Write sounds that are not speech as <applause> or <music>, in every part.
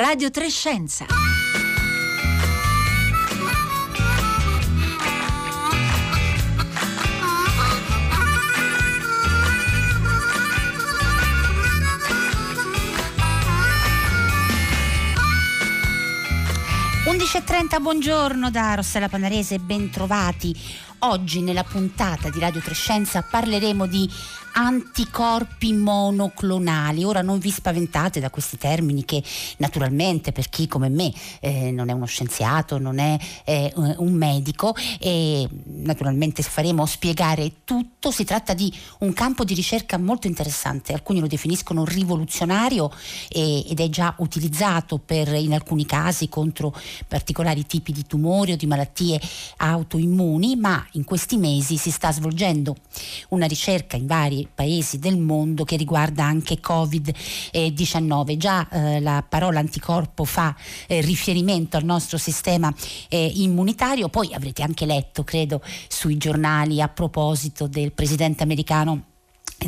Radio Trescenza. 11.30, buongiorno da Rossella Panarese, bentrovati. Oggi nella puntata di Radio Trescenza parleremo di anticorpi monoclonali. Ora non vi spaventate da questi termini che naturalmente per chi come me eh, non è uno scienziato, non è eh, un medico e naturalmente faremo spiegare tutto. Si tratta di un campo di ricerca molto interessante, alcuni lo definiscono rivoluzionario e, ed è già utilizzato per, in alcuni casi contro particolari tipi di tumori o di malattie autoimmuni, ma in questi mesi si sta svolgendo una ricerca in paesi del mondo che riguarda anche Covid-19. Già eh, la parola anticorpo fa eh, riferimento al nostro sistema eh, immunitario, poi avrete anche letto, credo, sui giornali a proposito del presidente americano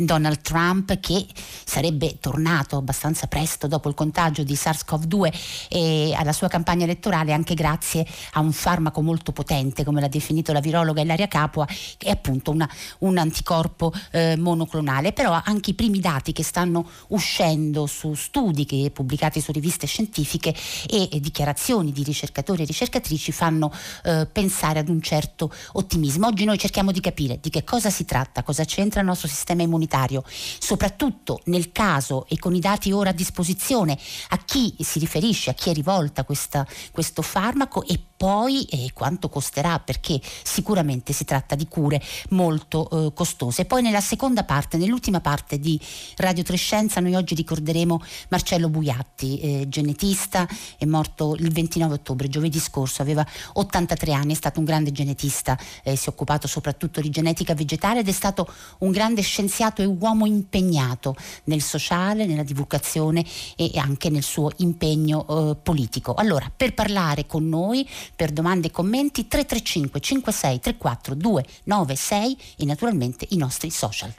Donald Trump che sarebbe tornato abbastanza presto dopo il contagio di SARS-CoV-2 e alla sua campagna elettorale anche grazie a un farmaco molto potente come l'ha definito la virologa Ilaria Capua che è appunto una, un anticorpo eh, monoclonale. Però anche i primi dati che stanno uscendo su studi che, pubblicati su riviste scientifiche e, e, dichiarazioni di ricercatori e ricercatrici fanno eh, pensare ad un certo ottimismo. Oggi noi cerchiamo di capire di che cosa si tratta cosa c'entra il nostro sistema immunitario comunitario, soprattutto nel caso e con i dati ora a disposizione a chi si riferisce, a chi è rivolta questa, questo farmaco e poi eh, quanto costerà perché sicuramente si tratta di cure molto eh, costose. Poi nella seconda parte, nell'ultima parte di Radio Trescenza noi oggi ricorderemo Marcello Buiatti, eh, genetista, è morto il 29 ottobre, giovedì scorso, aveva 83 anni, è stato un grande genetista, eh, si è occupato soprattutto di genetica vegetale ed è stato un grande scienziato e uomo impegnato nel sociale, nella divulgazione e anche nel suo impegno eh, politico. Allora, per parlare con noi, per domande e commenti, 335 56 34 296 e naturalmente i nostri social.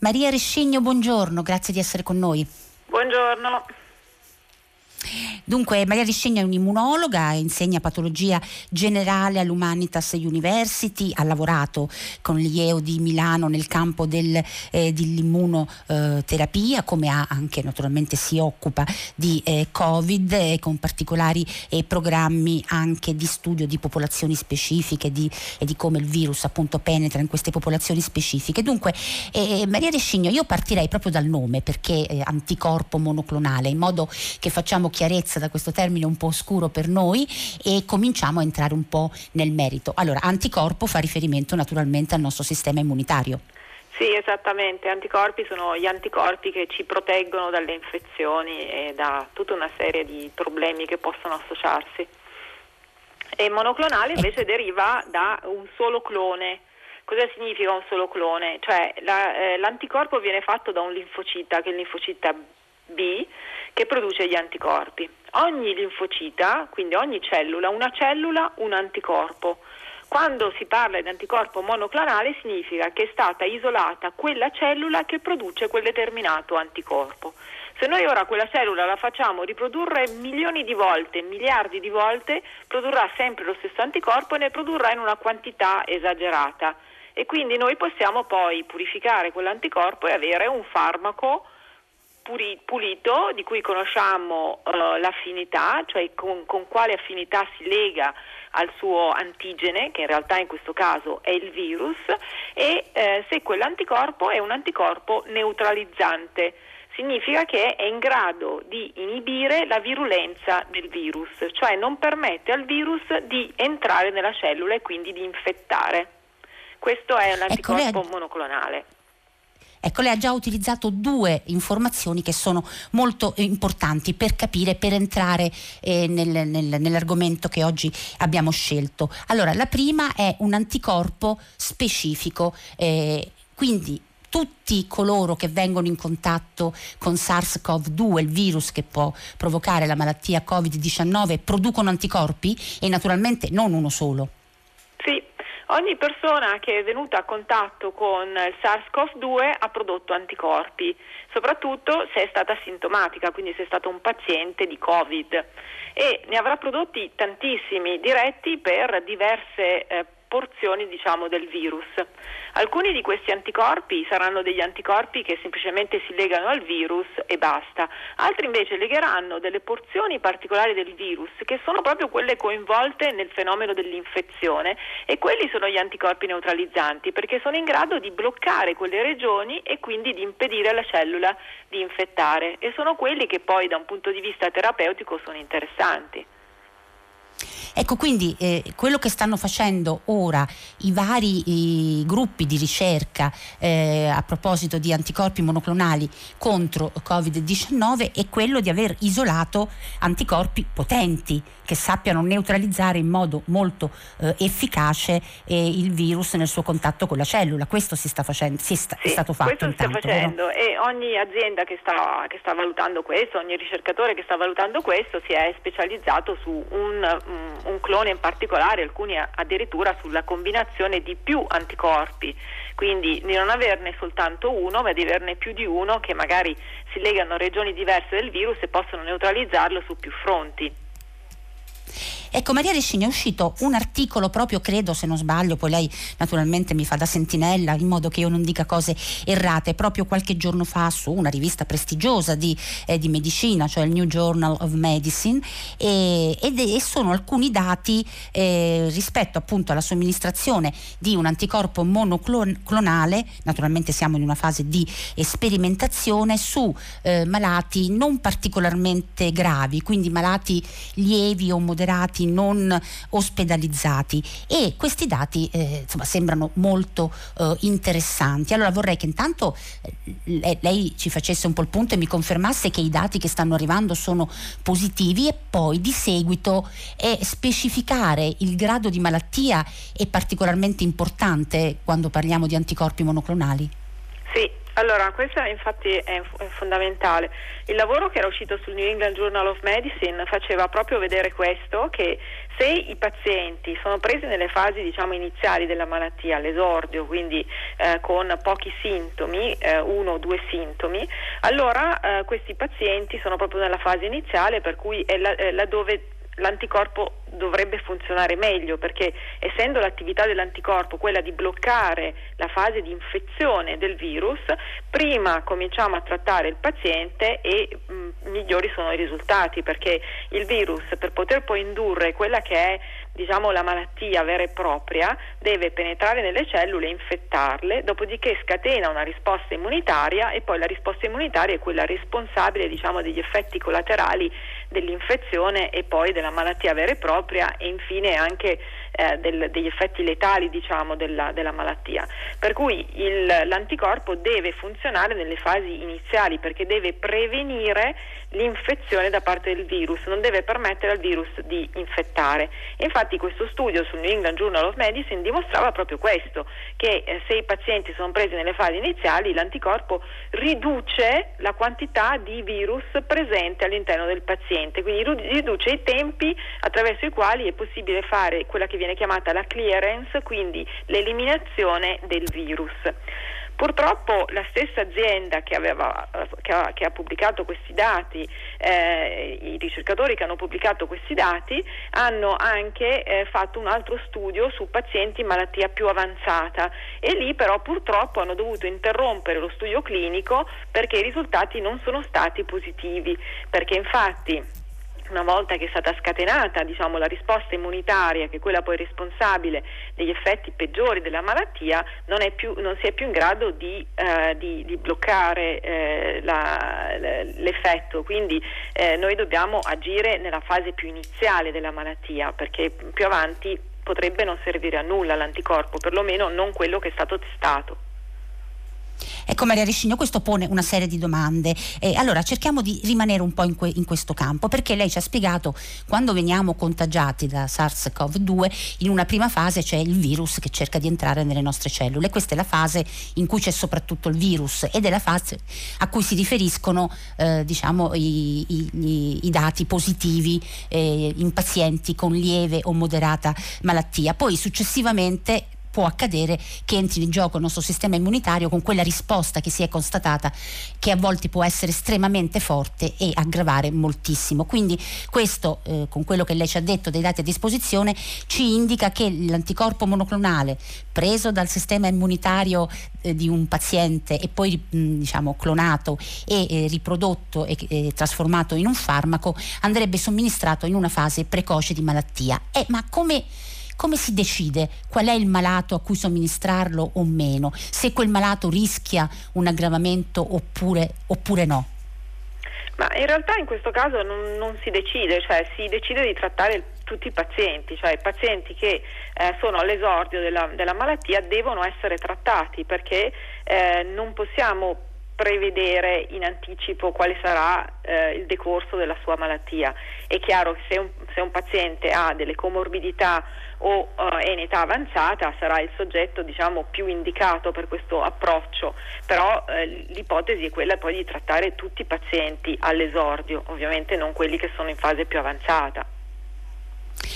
Maria Rescigno, buongiorno, grazie di essere con noi. Buongiorno. Dunque, Maria Riscegna è un'immunologa, insegna patologia generale all'Humanitas University, ha lavorato con l'IEO di Milano nel campo del, eh, dell'immunoterapia, come ha anche naturalmente si occupa di eh, Covid eh, con particolari eh, programmi anche di studio di popolazioni specifiche di, e di come il virus appunto penetra in queste popolazioni specifiche. Dunque, eh, Maria Rescigno, io partirei proprio dal nome perché eh, anticorpo monoclonale, in modo che facciamo chiarezza da questo termine un po' oscuro per noi e cominciamo a entrare un po' nel merito. Allora, anticorpo fa riferimento naturalmente al nostro sistema immunitario. Sì, esattamente. Anticorpi sono gli anticorpi che ci proteggono dalle infezioni e da tutta una serie di problemi che possono associarsi. E monoclonale invece deriva da un solo clone. Cosa significa un solo clone? Cioè la, eh, l'anticorpo viene fatto da un linfocita, che è il linfocita B, che produce gli anticorpi. Ogni linfocita, quindi ogni cellula, una cellula, un anticorpo. Quando si parla di anticorpo monoclonale significa che è stata isolata quella cellula che produce quel determinato anticorpo. Se noi ora quella cellula la facciamo riprodurre milioni di volte, miliardi di volte, produrrà sempre lo stesso anticorpo e ne produrrà in una quantità esagerata. E quindi noi possiamo poi purificare quell'anticorpo e avere un farmaco pulito di cui conosciamo uh, l'affinità, cioè con, con, quale affinità si lega al suo antigene, che in realtà in questo caso è il virus, e eh, se quell'anticorpo è un anticorpo neutralizzante. Significa che è in grado di inibire la virulenza del virus, cioè non permette al virus di entrare nella cellula e quindi di infettare. Questo è l'anticorpo ecco, monoclonale. Ecco, lei ha già utilizzato due informazioni che sono molto importanti per capire, per entrare eh, nel, nel, nell'argomento che oggi abbiamo scelto. Allora, la prima è un anticorpo specifico, eh, quindi tutti coloro che vengono in contatto con SARS-CoV-2, il virus che può provocare la malattia Covid-19, producono anticorpi e naturalmente non uno solo. Sì, Ogni persona che è venuta a contatto con il SARS-CoV-2 ha prodotto anticorpi, soprattutto se è stata sintomatica, quindi se è stato un paziente di Covid. E ne avrà prodotti tantissimi diretti per diverse eh, porzioni diciamo, del virus. Alcuni di questi anticorpi saranno degli anticorpi che semplicemente si legano al virus e basta, altri invece legheranno delle porzioni particolari del virus che sono proprio quelle coinvolte nel fenomeno dell'infezione e quelli sono gli anticorpi neutralizzanti perché sono in grado di bloccare quelle regioni e quindi di impedire alla cellula di infettare e sono quelli che poi da un punto di vista terapeutico sono interessanti. Ecco, quindi eh, quello che stanno facendo ora i vari i gruppi di ricerca eh, a proposito di anticorpi monoclonali contro Covid-19 è quello di aver isolato anticorpi potenti che sappiano neutralizzare in modo molto eh, efficace eh, il virus nel suo contatto con la cellula. Questo si sta facendo, si sta, sì, è stato fatto. Questo si sta facendo vero? e ogni azienda che sta, che sta, valutando questo, ogni ricercatore che sta valutando questo si è specializzato su un, un clone in particolare, alcuni addirittura sulla combinazione di più anticorpi quindi di non averne soltanto uno, ma di averne più di uno che magari si legano a regioni diverse del virus e possono neutralizzarlo su più fronti. Ecco, Maria Rescini è uscito un articolo proprio, credo se non sbaglio, poi lei naturalmente mi fa da sentinella in modo che io non dica cose errate, proprio qualche giorno fa su una rivista prestigiosa di, eh, di medicina, cioè il New Journal of Medicine, e, e sono alcuni dati eh, rispetto appunto alla somministrazione di un anticorpo monoclonale, naturalmente siamo in una fase di sperimentazione, su eh, malati non particolarmente gravi, quindi malati lievi o moderati malati non ospedalizzati e questi dati eh, insomma, sembrano molto eh, interessanti. Allora vorrei che intanto eh, lei ci facesse un po' il punto e mi confermasse che i dati che stanno arrivando sono positivi e poi di seguito specificare il grado di malattia è particolarmente importante quando parliamo di anticorpi monoclonali. Allora, questo infatti è fondamentale. Il lavoro che era uscito sul New England Journal of Medicine faceva proprio vedere questo, che se i pazienti sono presi nelle fasi diciamo, iniziali della malattia, all'esordio, quindi eh, con pochi sintomi, eh, uno o due sintomi, allora eh, questi pazienti sono proprio nella fase iniziale, per cui è laddove la l'anticorpo dovrebbe funzionare meglio perché essendo l'attività dell'anticorpo quella di bloccare la fase di infezione del virus, prima cominciamo a trattare il paziente e mh, migliori sono i risultati perché il virus per poter poi indurre quella che è diciamo, la malattia vera e propria deve penetrare nelle cellule e infettarle, dopodiché scatena una risposta immunitaria e poi la risposta immunitaria è quella responsabile diciamo, degli effetti collaterali dell'infezione e poi della malattia vera e propria e infine anche eh, del, degli effetti letali diciamo, della, della, malattia. Per cui il, l'anticorpo deve funzionare nelle fasi iniziali perché deve prevenire l'infezione da parte del virus, non deve permettere al virus di infettare. Infatti questo studio sul New England Journal of Medicine dimostrava proprio questo, che eh, se i pazienti sono presi nelle fasi iniziali l'anticorpo riduce la quantità di virus presente all'interno del paziente, quindi riduce i tempi attraverso i quali è possibile fare quella che viene chiamata la clearance, quindi l'eliminazione del virus. Purtroppo la stessa azienda che, aveva, che, ha, che ha, pubblicato questi dati, eh, i ricercatori che hanno pubblicato questi dati, hanno anche eh, fatto un altro studio su pazienti in malattia più avanzata. E lì però purtroppo hanno dovuto interrompere lo studio clinico perché i risultati non sono stati positivi, perché infatti una volta che è stata scatenata diciamo, la risposta immunitaria, che è quella poi responsabile degli effetti peggiori della malattia, non, più, non si è più in grado di, eh, di, di bloccare eh, la, l'effetto. Quindi eh, noi dobbiamo agire nella fase più iniziale della malattia, perché più avanti potrebbe non servire a nulla l'anticorpo, perlomeno non quello che è stato testato. Ecco, Maria Rescigno, questo pone una serie di domande. Eh, allora cerchiamo di rimanere un po' in, que- in, questo campo perché lei ci ha spiegato quando veniamo contagiati da SARS-CoV-2 in una prima fase c'è il virus che cerca di entrare nelle nostre cellule. Questa è la fase in cui c'è soprattutto il virus ed è la fase a cui si riferiscono eh, diciamo, i, i, i, dati positivi eh, in pazienti con lieve o moderata malattia. Poi successivamente può accadere che entri in gioco il nostro sistema immunitario con quella risposta che si è constatata che a volte può essere estremamente forte e aggravare moltissimo. Quindi questo, eh, con quello che lei ci ha detto dei dati a disposizione, ci indica che l'anticorpo monoclonale preso dal sistema immunitario eh, di un paziente e poi mh, diciamo, clonato e eh, riprodotto e eh, trasformato in un farmaco andrebbe somministrato in una fase precoce di malattia. Eh, ma come come si decide qual è il malato a cui somministrarlo o meno? Se quel malato rischia un aggravamento oppure, oppure no? Ma in realtà in questo caso non, non, si decide, cioè si decide di trattare tutti i pazienti, cioè i pazienti che eh, sono all'esordio della, della, malattia devono essere trattati perché eh, non possiamo prevedere in anticipo quale sarà eh, il decorso della sua malattia. È chiaro che se un, se un paziente ha delle comorbidità o uh, è in età avanzata sarà il soggetto diciamo, più indicato per questo approccio, però eh, l'ipotesi è quella poi di trattare tutti i pazienti all'esordio, ovviamente non quelli che sono in fase più avanzata.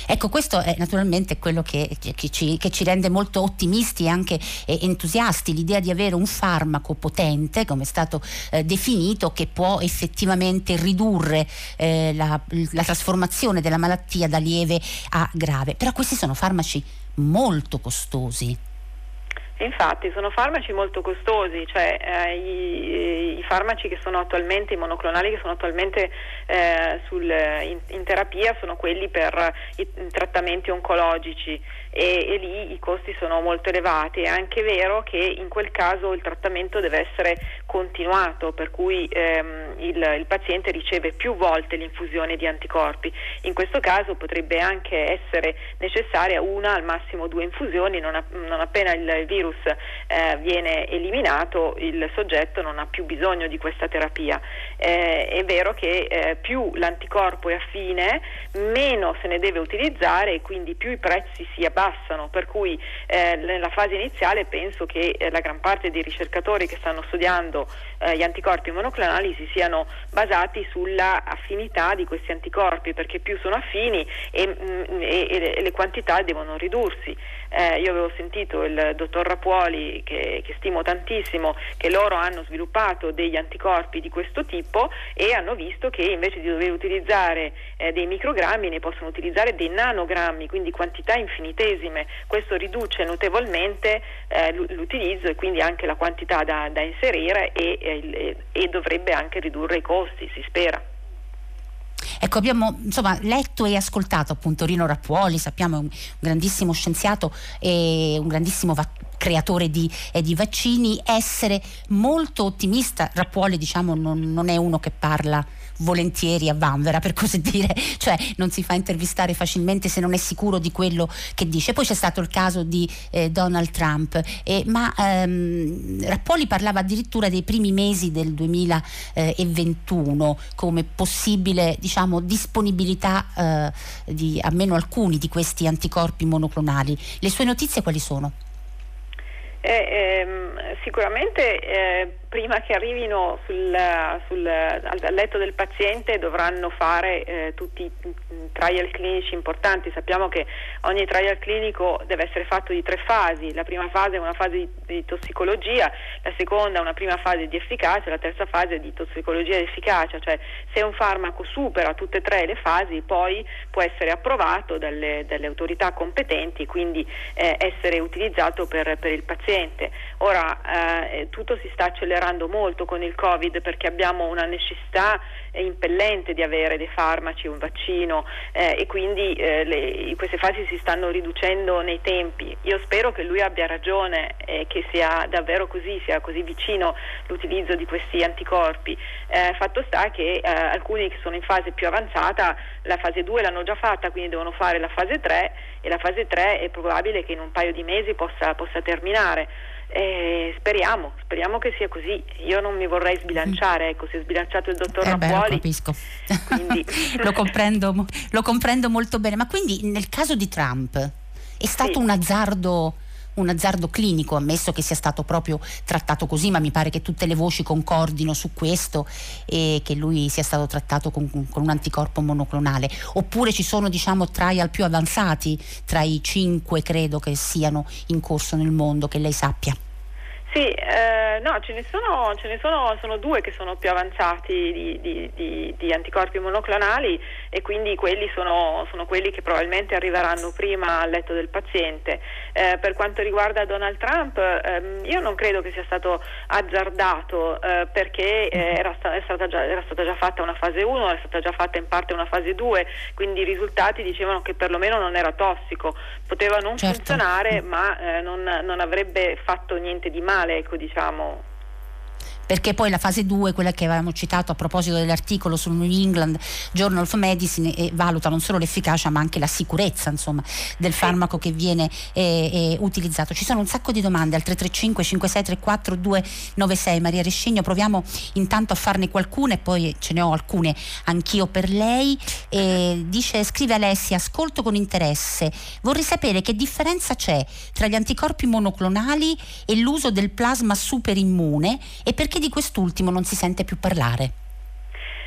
Ecco, questo è naturalmente quello che, che, ci, che ci, rende molto ottimisti e anche eh, entusiasti, l'idea di avere un farmaco potente, come è stato eh, definito, che può effettivamente ridurre eh, la, la trasformazione della malattia da lieve a grave. Però questi sono farmaci molto costosi. Infatti sono farmaci molto costosi, cioè eh, i, i, farmaci che sono attualmente, i monoclonali che sono attualmente eh, sul, in, in, terapia sono quelli per i, trattamenti oncologici e, e, lì i costi sono molto elevati. È anche vero che in quel caso il trattamento deve essere continuato, per cui ehm, il, il, paziente riceve più volte l'infusione di anticorpi. In questo caso potrebbe anche essere necessaria una, al massimo due infusioni, non, a, non appena il virus eh, viene eliminato il soggetto non ha più bisogno di questa terapia. Eh, è vero che eh, più l'anticorpo è affine, meno se ne deve utilizzare e quindi più i prezzi si abbassano per cui eh, nella fase iniziale penso che eh, la gran parte dei ricercatori che stanno studiando eh, gli anticorpi monoclonali si siano basati sulla affinità di questi anticorpi, perché più sono affini e, mh, mm, e, e le quantità devono ridursi. Eh, io avevo sentito il dottor Rapuoli, che, che, stimo tantissimo, che loro hanno sviluppato degli anticorpi di questo tipo e hanno visto che invece di dover utilizzare eh, dei microgrammi ne possono utilizzare dei nanogrammi, quindi quantità infinitesime. Questo riduce notevolmente eh, l'utilizzo e quindi anche la quantità da, da inserire e, e, e dovrebbe anche ridurre i costi, si spera. Ecco, abbiamo insomma, letto e ascoltato appunto Rino Rappuoli, sappiamo è un grandissimo scienziato e un grandissimo va- creatore di, eh, di, vaccini, essere molto ottimista. Rappuoli diciamo non, non è uno che parla volentieri a vanvera per così dire, <laughs> cioè non si fa intervistare facilmente se non è sicuro di quello che dice. Poi c'è stato il caso di eh, Donald Trump, eh, ma ehm, Rappoli parlava addirittura dei primi mesi del 2021 come possibile diciamo, disponibilità eh, di almeno alcuni di questi anticorpi monoclonali. Le sue notizie quali sono? Eh, ehm, sicuramente eh, prima che arrivino sul, sul, al letto del paziente dovranno fare eh, tutti i trial clinici importanti. Sappiamo che ogni trial clinico deve essere fatto di tre fasi. La prima fase è una fase di, di tossicologia, la seconda è una prima fase di efficacia, la terza fase è di tossicologia ed efficacia. Cioè se un farmaco supera tutte e tre le fasi poi può essere approvato dalle, dalle autorità competenti e quindi eh, essere utilizzato per, per, il paziente. Ora eh, tutto si sta accelerando molto con il Covid perché abbiamo una necessità impellente di avere dei farmaci, un vaccino eh, e quindi eh, le, queste fasi si stanno riducendo nei tempi. Io spero che lui abbia ragione e che sia davvero così, sia così vicino l'utilizzo di questi anticorpi. Eh, fatto sta che eh, alcuni che sono in fase più avanzata la fase 2 l'hanno già fatta, quindi devono fare la fase 3 e la fase 3 è probabile che in un paio di mesi possa, possa terminare. Eh, speriamo, speriamo che sia così. Io non mi vorrei sbilanciare, ecco, si è sbilanciato il dottor eh beh, Lo capisco. <laughs> lo, comprendo, lo, comprendo, molto bene. Ma quindi nel caso di Trump è stato sì. un azzardo un azzardo clinico, ammesso che sia stato proprio trattato così, ma mi pare che tutte le voci concordino su questo e che lui sia stato trattato con, con un anticorpo monoclonale. Oppure ci sono diciamo trial più avanzati tra i cinque credo che siano in corso nel mondo, che lei sappia. Sì, eh, no, ce ne, sono, ce ne sono, sono, due che sono più avanzati di, di, di, di anticorpi monoclonali e quindi quelli sono, sono, quelli che probabilmente arriveranno prima al letto del paziente. Eh, per quanto riguarda Donald Trump, ehm, io non credo che sia stato azzardato eh, perché eh, era, sta, stata già, era, stata già, fatta una fase 1, era stata già fatta in parte una fase 2, quindi i risultati dicevano che perlomeno non era tossico, poteva non certo. funzionare ma eh, non, non avrebbe fatto niente di male finale, ecco, diciamo, perché poi la fase 2, quella che avevamo citato a proposito dell'articolo sul New England Journal of Medicine, eh, valuta non solo l'efficacia ma anche la sicurezza insomma, del farmaco che viene eh, eh, utilizzato. Ci sono un sacco di domande al 335 5634 296 Maria Rescegno, proviamo intanto a farne qualcuna e poi ce ne ho alcune anch'io per lei. <laughs> dice, scrive Alessia, ascolto con interesse, vorrei sapere che differenza c'è tra gli anticorpi monoclonali e l'uso del plasma superimmune e perché perché di quest'ultimo non si sente più parlare?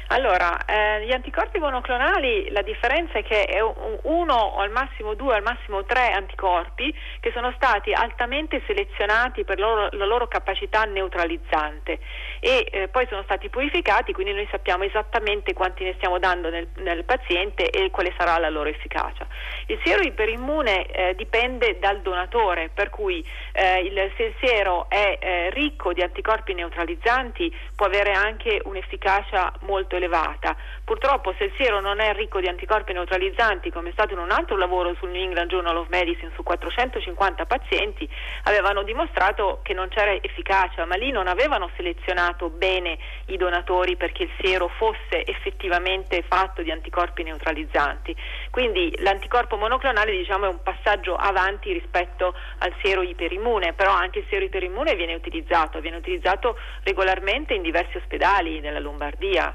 Allora, eh, gli anticorpi monoclonali la differenza è che è uno o al massimo due, al massimo tre anticorpi che sono stati altamente selezionati per loro, la loro capacità neutralizzante e eh, poi sono stati purificati, quindi noi sappiamo esattamente quanti ne stiamo dando nel, nel paziente e quale sarà la loro efficacia. Il siero iperimmune eh, dipende dal donatore, per cui eh, il, se il siero è eh, ricco di anticorpi neutralizzanti può avere anche un'efficacia molto elevata. Purtroppo se il siero non è ricco di anticorpi neutralizzanti, come è stato in un altro lavoro sul New England Journal of Medicine su 450 pazienti, avevano dimostrato che non c'era efficacia, ma lì non avevano selezionato bene i donatori perché il siero fosse effettivamente fatto di anticorpi neutralizzanti. Quindi l'anticorpo monoclonale diciamo, è un passaggio avanti rispetto al siero iperimmune, però anche il siero iperimmune viene utilizzato, viene utilizzato regolarmente in diversi ospedali della Lombardia.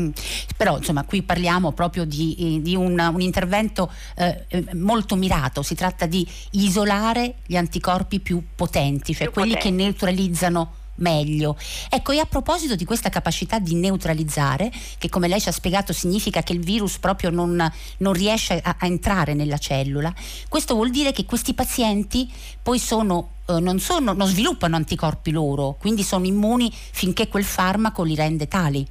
Mm. Però insomma qui parliamo proprio di, eh, di un, un, intervento eh, molto mirato, si tratta di isolare gli anticorpi più potenti, cioè più quelli potenti. che neutralizzano meglio. Ecco, e a proposito di questa capacità di neutralizzare, che come lei ci ha spiegato significa che il virus proprio non, non riesce a, a, entrare nella cellula, questo vuol dire che questi pazienti poi sono, eh, non, sono, non sviluppano anticorpi loro, quindi sono immuni finché quel farmaco li rende tali.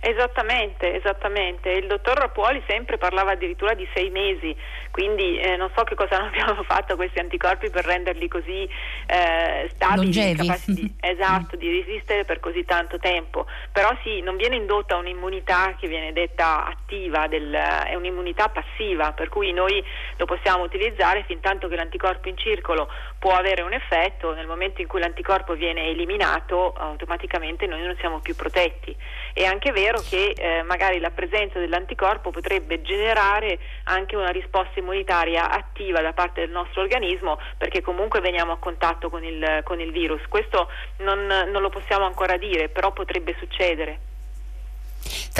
Esattamente, esattamente. Il dottor Rapuoli sempre parlava addirittura di sei mesi, quindi eh, non so che cosa abbiamo <laughs> fatto questi anticorpi per renderli così eh, stabili, capaci di, <laughs> esatto, di resistere per così tanto tempo. Però sì, non viene indotta un'immunità che viene detta attiva, del, è un'immunità passiva, per cui noi lo possiamo utilizzare fin tanto che l'anticorpo in circolo può avere un effetto, nel momento in cui l'anticorpo viene eliminato automaticamente noi non siamo più protetti. È anche vero che eh, magari la presenza dell'anticorpo potrebbe generare anche una risposta immunitaria attiva da parte del nostro organismo perché comunque veniamo a contatto con il, con il virus. Questo non, non lo possiamo ancora dire, però potrebbe succedere.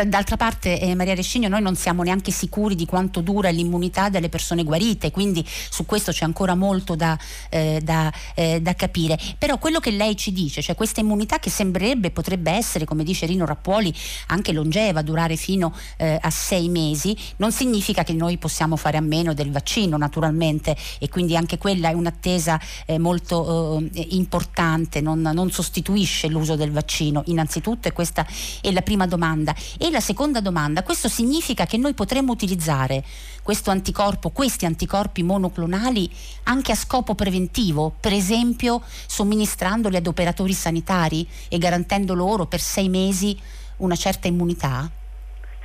D'altra parte, eh, Maria Rescigno, noi non siamo neanche sicuri di quanto dura l'immunità delle persone guarite, quindi su questo c'è ancora molto da, eh, da, eh, da, capire. Però quello che lei ci dice, cioè questa immunità che sembrerebbe, potrebbe essere, come dice Rino Rappuoli, anche longeva, durare fino eh, a sei mesi, non significa che noi possiamo fare a meno del vaccino, naturalmente, e quindi anche quella è un'attesa eh, molto eh, importante, non, non sostituisce l'uso del vaccino, innanzitutto, e questa è la prima domanda. E la seconda domanda, questo significa che noi potremmo utilizzare questo anticorpo, questi anticorpi monoclonali anche a scopo preventivo, per esempio somministrandoli ad operatori sanitari e garantendo loro per sei mesi una certa immunità?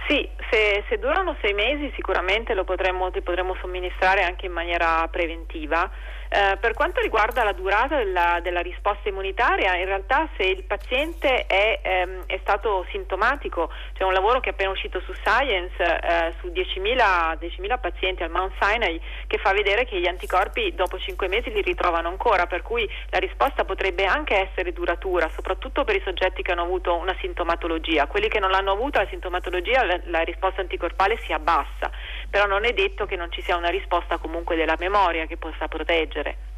Sì, se, se durano sei mesi sicuramente lo potremmo, li potremmo somministrare anche in maniera preventiva Eh, per quanto riguarda la durata della, della, risposta immunitaria, in realtà se il paziente è, ehm, è, stato sintomatico, c'è un lavoro che è appena uscito su Science eh, su 10.000, 10.000, pazienti al Mount Sinai che fa vedere che gli anticorpi dopo 5 mesi li ritrovano ancora, per cui la risposta potrebbe anche essere duratura, soprattutto per i soggetti che hanno avuto una sintomatologia. Quelli che non l'hanno avuta la sintomatologia, la, la risposta anticorpale si abbassa, però non è detto che non ci sia una risposta comunque della memoria che possa proteggere.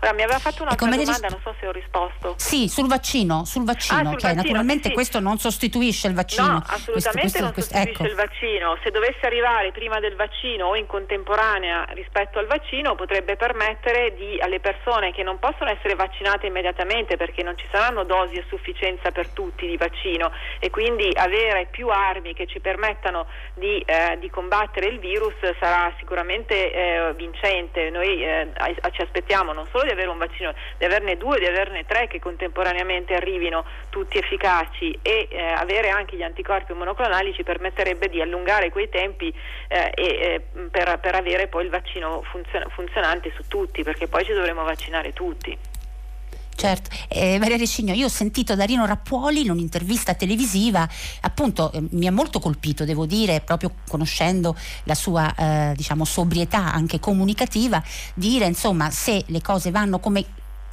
Ora, mi aveva fatto un'altra domanda, ris- non so se ho risposto. Sì, sul vaccino, sul vaccino, ah, sul cioè, vaccino naturalmente sì. questo non sostituisce il vaccino. No, assolutamente questo, questo, non questo, sostituisce ecco. il vaccino. Se dovesse arrivare prima del vaccino o in contemporanea rispetto al vaccino, potrebbe permettere di, alle persone che non possono essere vaccinate immediatamente perché non ci saranno dosi a sufficienza per tutti di vaccino e quindi avere più armi che ci permettano di, eh, di combattere il virus sarà sicuramente eh, vincente. Noi eh, ci aspettiamo non solo di avere un vaccino, di averne due, di averne tre che contemporaneamente arrivino tutti efficaci e eh, avere anche gli anticorpi monoclonali ci permetterebbe di allungare quei tempi eh, e, eh, per, per, avere poi il vaccino funzion- funzionante su tutti, perché poi ci dovremo vaccinare tutti. Certo, eh, Maria Rescigno, io ho sentito da Rino Rappuoli in un'intervista televisiva, appunto eh, mi ha molto colpito, devo dire, proprio conoscendo la sua eh, diciamo, sobrietà anche comunicativa, dire insomma se le cose vanno come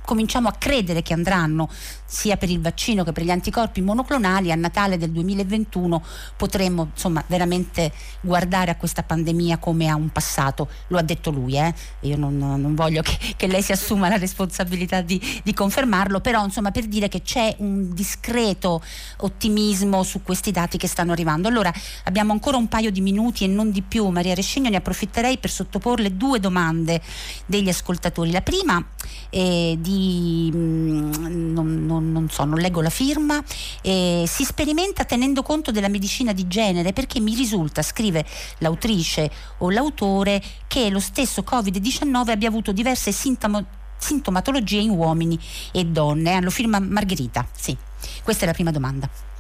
cominciamo a credere che andranno sia per il vaccino che per gli anticorpi monoclonali a Natale del 2021 potremmo insomma veramente guardare a questa pandemia come a un passato. Lo ha detto lui eh? io non, non voglio che, che, lei si assuma la responsabilità di, di, confermarlo però insomma per dire che c'è un discreto ottimismo su questi dati che stanno arrivando. Allora abbiamo ancora un paio di minuti e non di più Maria Rescigno ne approfitterei per sottoporle due domande degli ascoltatori. La prima è di mm, non, non, non, so, non leggo la firma, eh, si sperimenta tenendo conto della medicina di genere perché mi risulta, scrive l'autrice o l'autore, che lo stesso Covid-19 abbia avuto diverse sintomo, sintomatologie in uomini e donne. Lo firma Margherita, sì. Questa è la prima domanda.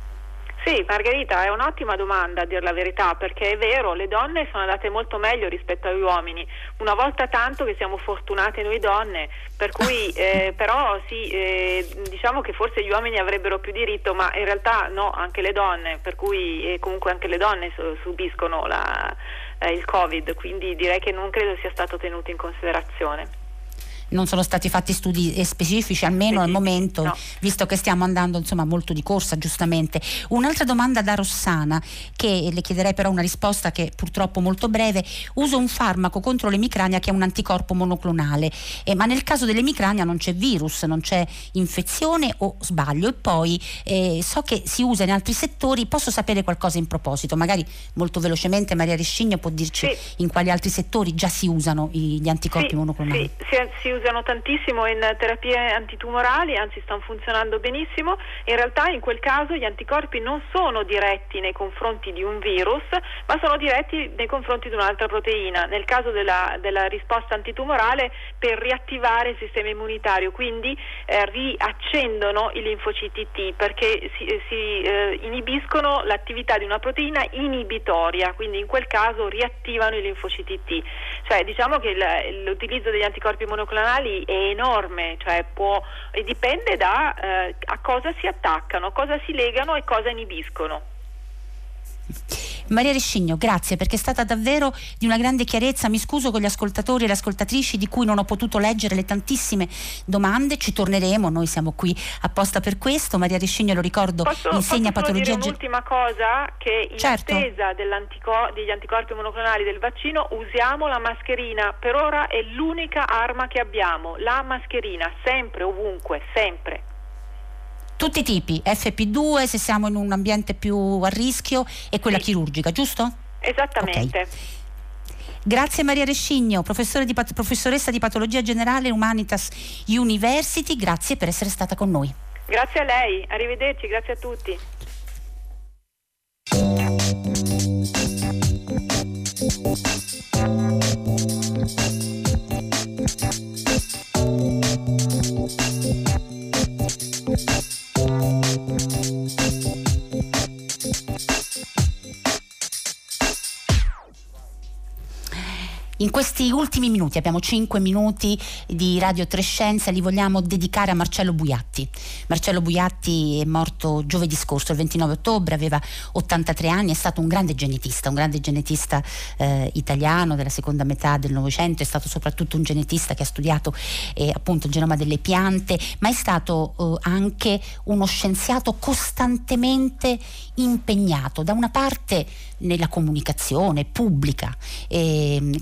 Sì, Margherita, è un'ottima domanda a dir la verità, perché è vero, le donne sono andate molto meglio rispetto agli uomini, una volta tanto che siamo fortunate noi donne, per cui <laughs> eh, però sì, eh, diciamo che forse gli uomini avrebbero più diritto, ma in realtà no, anche le donne, per cui eh, comunque anche le donne subiscono la, eh, il Covid, quindi direi che non credo sia stato tenuto in considerazione non sono stati fatti studi specifici almeno al momento no. visto che stiamo andando insomma molto di corsa giustamente. Un'altra domanda da Rossana che le chiederei però una risposta che purtroppo molto breve. Uso un farmaco contro l'emicrania che è un anticorpo monoclonale. Eh, ma nel caso dell'emicrania non c'è virus non c'è infezione o sbaglio. E poi eh, so che si usa in altri settori posso sapere qualcosa in proposito? Magari molto velocemente Maria Rescigno può dirci sì. in quali altri settori già si usano gli anticorpi sì, monoclonali. sì, si, si usano tantissimo in terapie antitumorali, anzi stanno funzionando benissimo. In realtà in quel caso gli anticorpi non sono diretti nei confronti di un virus, ma sono diretti nei confronti di un'altra proteina. Nel caso della, della risposta antitumorale per riattivare il sistema immunitario, quindi eh, riaccendono i linfociti T perché si, eh, si eh, inibiscono l'attività di una proteina inibitoria, quindi in quel caso riattivano i linfociti T. Cioè diciamo che l'utilizzo degli anticorpi monoclonali personali è enorme, cioè può, dipende da eh, a cosa si attaccano, cosa si legano e cosa inibiscono. Maria Rescigno, grazie perché è stata davvero di una grande chiarezza. Mi scuso con gli ascoltatori e le ascoltatrici di cui non ho potuto leggere le tantissime domande. Ci torneremo, noi siamo qui apposta per questo. Maria Rescigno, lo ricordo, posso, insegna posso patologia. Dire un'ultima cosa: che in certo. attesa degli anticorpi monoclonali del vaccino usiamo la mascherina. Per ora è l'unica arma che abbiamo, la mascherina, sempre, ovunque, sempre tutti i tipi, FP2 se siamo in un ambiente più a rischio e quella sì. chirurgica, giusto? Esattamente. Okay. Grazie Maria Rescigno, di professoressa di patologia generale Humanitas University, grazie per essere stata con noi. Grazie a lei, arrivederci, grazie a tutti. In questi ultimi minuti, abbiamo 5 minuti di Radio Trescenza, li vogliamo dedicare a Marcello Buiatti. Marcello Buiatti è morto giovedì scorso, il 29 ottobre, aveva 83 anni, è stato un grande genetista, un grande genetista eh, italiano della seconda metà del Novecento, è stato soprattutto un genetista che ha studiato eh, appunto il genoma delle piante, ma è stato eh, anche uno scienziato costantemente impegnato da una parte nella comunicazione pubblica ehm,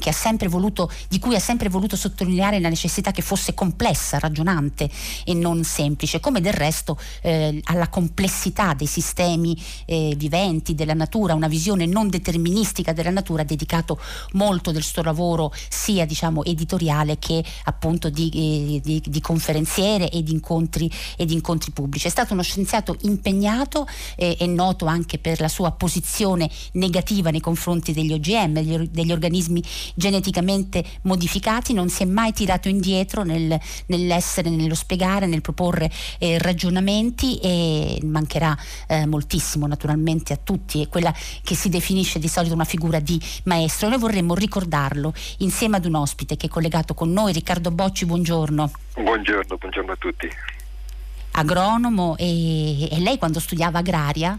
voluto, di cui ha sempre voluto sottolineare la necessità che fosse complessa, ragionante e non semplice, come del resto eh, alla complessità dei sistemi eh, viventi, della natura, una visione non deterministica della natura, ha dedicato molto del suo lavoro sia diciamo, editoriale che appunto di, eh, di, di conferenziere e di incontri, incontri pubblici. È stato uno scienziato impegnato e eh, noto anche per la sua posizione negativa nei confronti degli OGM, degli, degli organismi geneticamente modificati, non si è mai tirato indietro nel, nell'essere, nello spiegare, nel proporre eh, ragionamenti e mancherà eh, moltissimo naturalmente a tutti, è quella che si definisce di solito una figura di maestro. Noi vorremmo ricordarlo insieme ad un ospite che è collegato con noi, Riccardo Bocci, buongiorno. Buongiorno, buongiorno a tutti. Agronomo e, e lei quando studiava agraria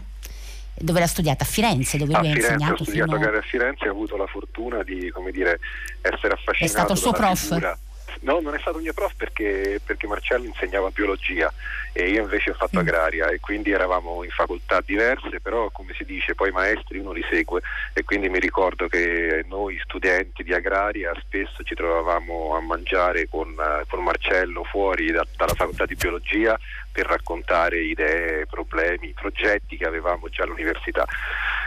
dove l'ha studiata? A Firenze, dove a lui Firenze, ha insegnato. Ho studiato fino... a Firenze e ho avuto la fortuna di dire, essere affascinato. È stato il suo prof? Figura. No, non è stato il mio prof perché, perché, Marcello insegnava biologia e io invece ho fatto mm. agraria e quindi eravamo in facoltà diverse, però come si dice poi maestri uno li segue e quindi mi ricordo che noi studenti di agraria spesso ci trovavamo a mangiare con, con Marcello fuori da, dalla facoltà di biologia per raccontare idee, problemi, progetti che avevamo già all'università.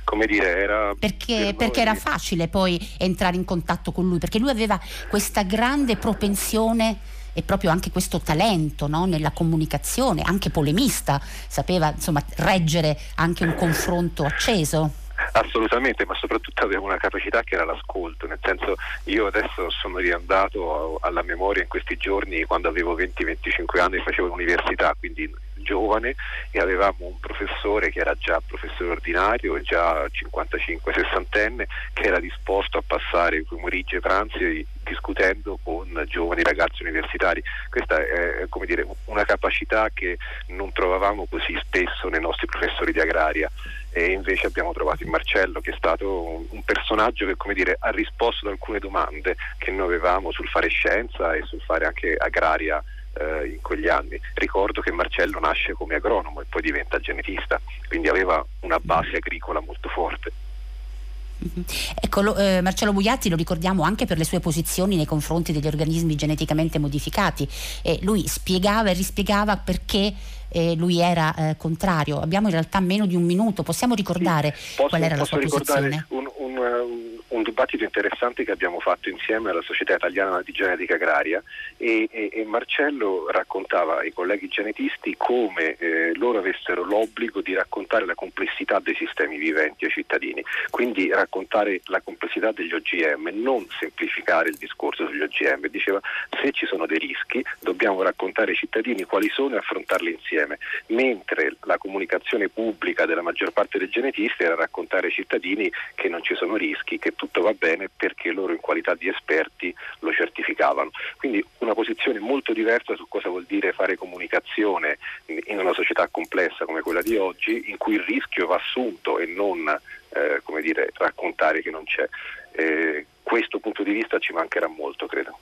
Come dire, era perché, per perché era facile poi entrare in contatto con lui, perché lui aveva questa grande propensione e proprio anche questo talento no? nella comunicazione, anche polemista, sapeva insomma reggere anche un confronto acceso. Assolutamente, ma soprattutto aveva una capacità che era l'ascolto, nel senso io adesso sono riandato alla memoria in questi giorni quando avevo 20-25 anni facevo l'università, quindi giovane e avevamo un professore che era già professore ordinario già 55-60enne che era disposto a passare pomeriggi e pranzi discutendo con giovani ragazzi universitari. Questa è dire, una capacità che non trovavamo così spesso nei nostri professori di agraria e invece abbiamo trovato in Marcello che è stato un personaggio che dire, ha risposto ad alcune domande che noi avevamo sul fare scienza e sul fare anche agraria eh, in quegli anni. Ricordo che Marcello nasce come agronomo e poi diventa genetista, quindi aveva una base agricola molto forte. Mhm. Ecco, lo, eh, Marcello Buiatti lo ricordiamo anche per le sue posizioni nei confronti degli organismi geneticamente modificati. Eh, lui spiegava e rispiegava perché eh, lui era eh, contrario. Abbiamo in realtà meno di un minuto, possiamo ricordare sì. posso, qual era la sua posizione? Un, un, un, dibattito interessante che abbiamo fatto insieme alla Società Italiana di Genetica Agraria e, e, e Marcello raccontava ai colleghi genetisti come eh, loro avessero l'obbligo di raccontare la complessità dei sistemi viventi ai cittadini, quindi raccontare la complessità degli OGM, non semplificare il discorso sugli OGM. Diceva se ci sono dei rischi dobbiamo raccontare ai cittadini quali sono e affrontarli insieme, mentre la comunicazione pubblica della maggior parte dei genetisti era raccontare ai cittadini che non ci sono rischi, che tutto va bene perché loro in qualità di esperti lo certificavano. Quindi una posizione molto diversa su cosa vuol dire fare comunicazione in una società complessa come quella di oggi, in cui il rischio va assunto e non eh, dire, raccontare che non c'è. Eh, questo punto di vista ci mancherà molto, credo.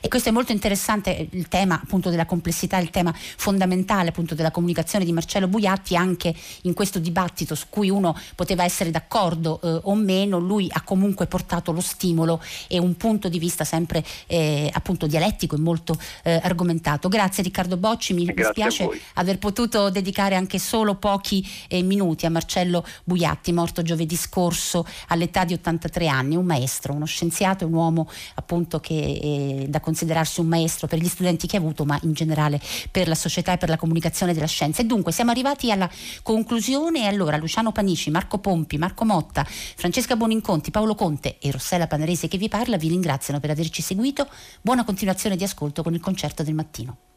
E questo è molto interessante, il tema appunto della complessità, il tema fondamentale appunto della comunicazione di Marcello Buiatti anche in questo dibattito su cui uno poteva essere d'accordo eh, o meno, lui ha comunque portato lo stimolo e un punto di vista sempre eh, appunto dialettico e molto eh, argomentato. Grazie Riccardo Bocci, mi dispiace aver potuto dedicare anche solo pochi eh, minuti a Marcello Buiatti, morto giovedì scorso all'età di 83 anni, un maestro, uno scienziato, un uomo appunto che da considerarsi un maestro per gli studenti che ha avuto, ma in generale per la società e per la comunicazione della scienza. E dunque siamo arrivati alla conclusione allora Luciano Panici, Marco Pompi, Marco Motta, Francesca Boninconti, Paolo Conte e Rossella Panarese che vi parla vi ringraziano per averci seguito. Buona continuazione di ascolto con il concerto del mattino.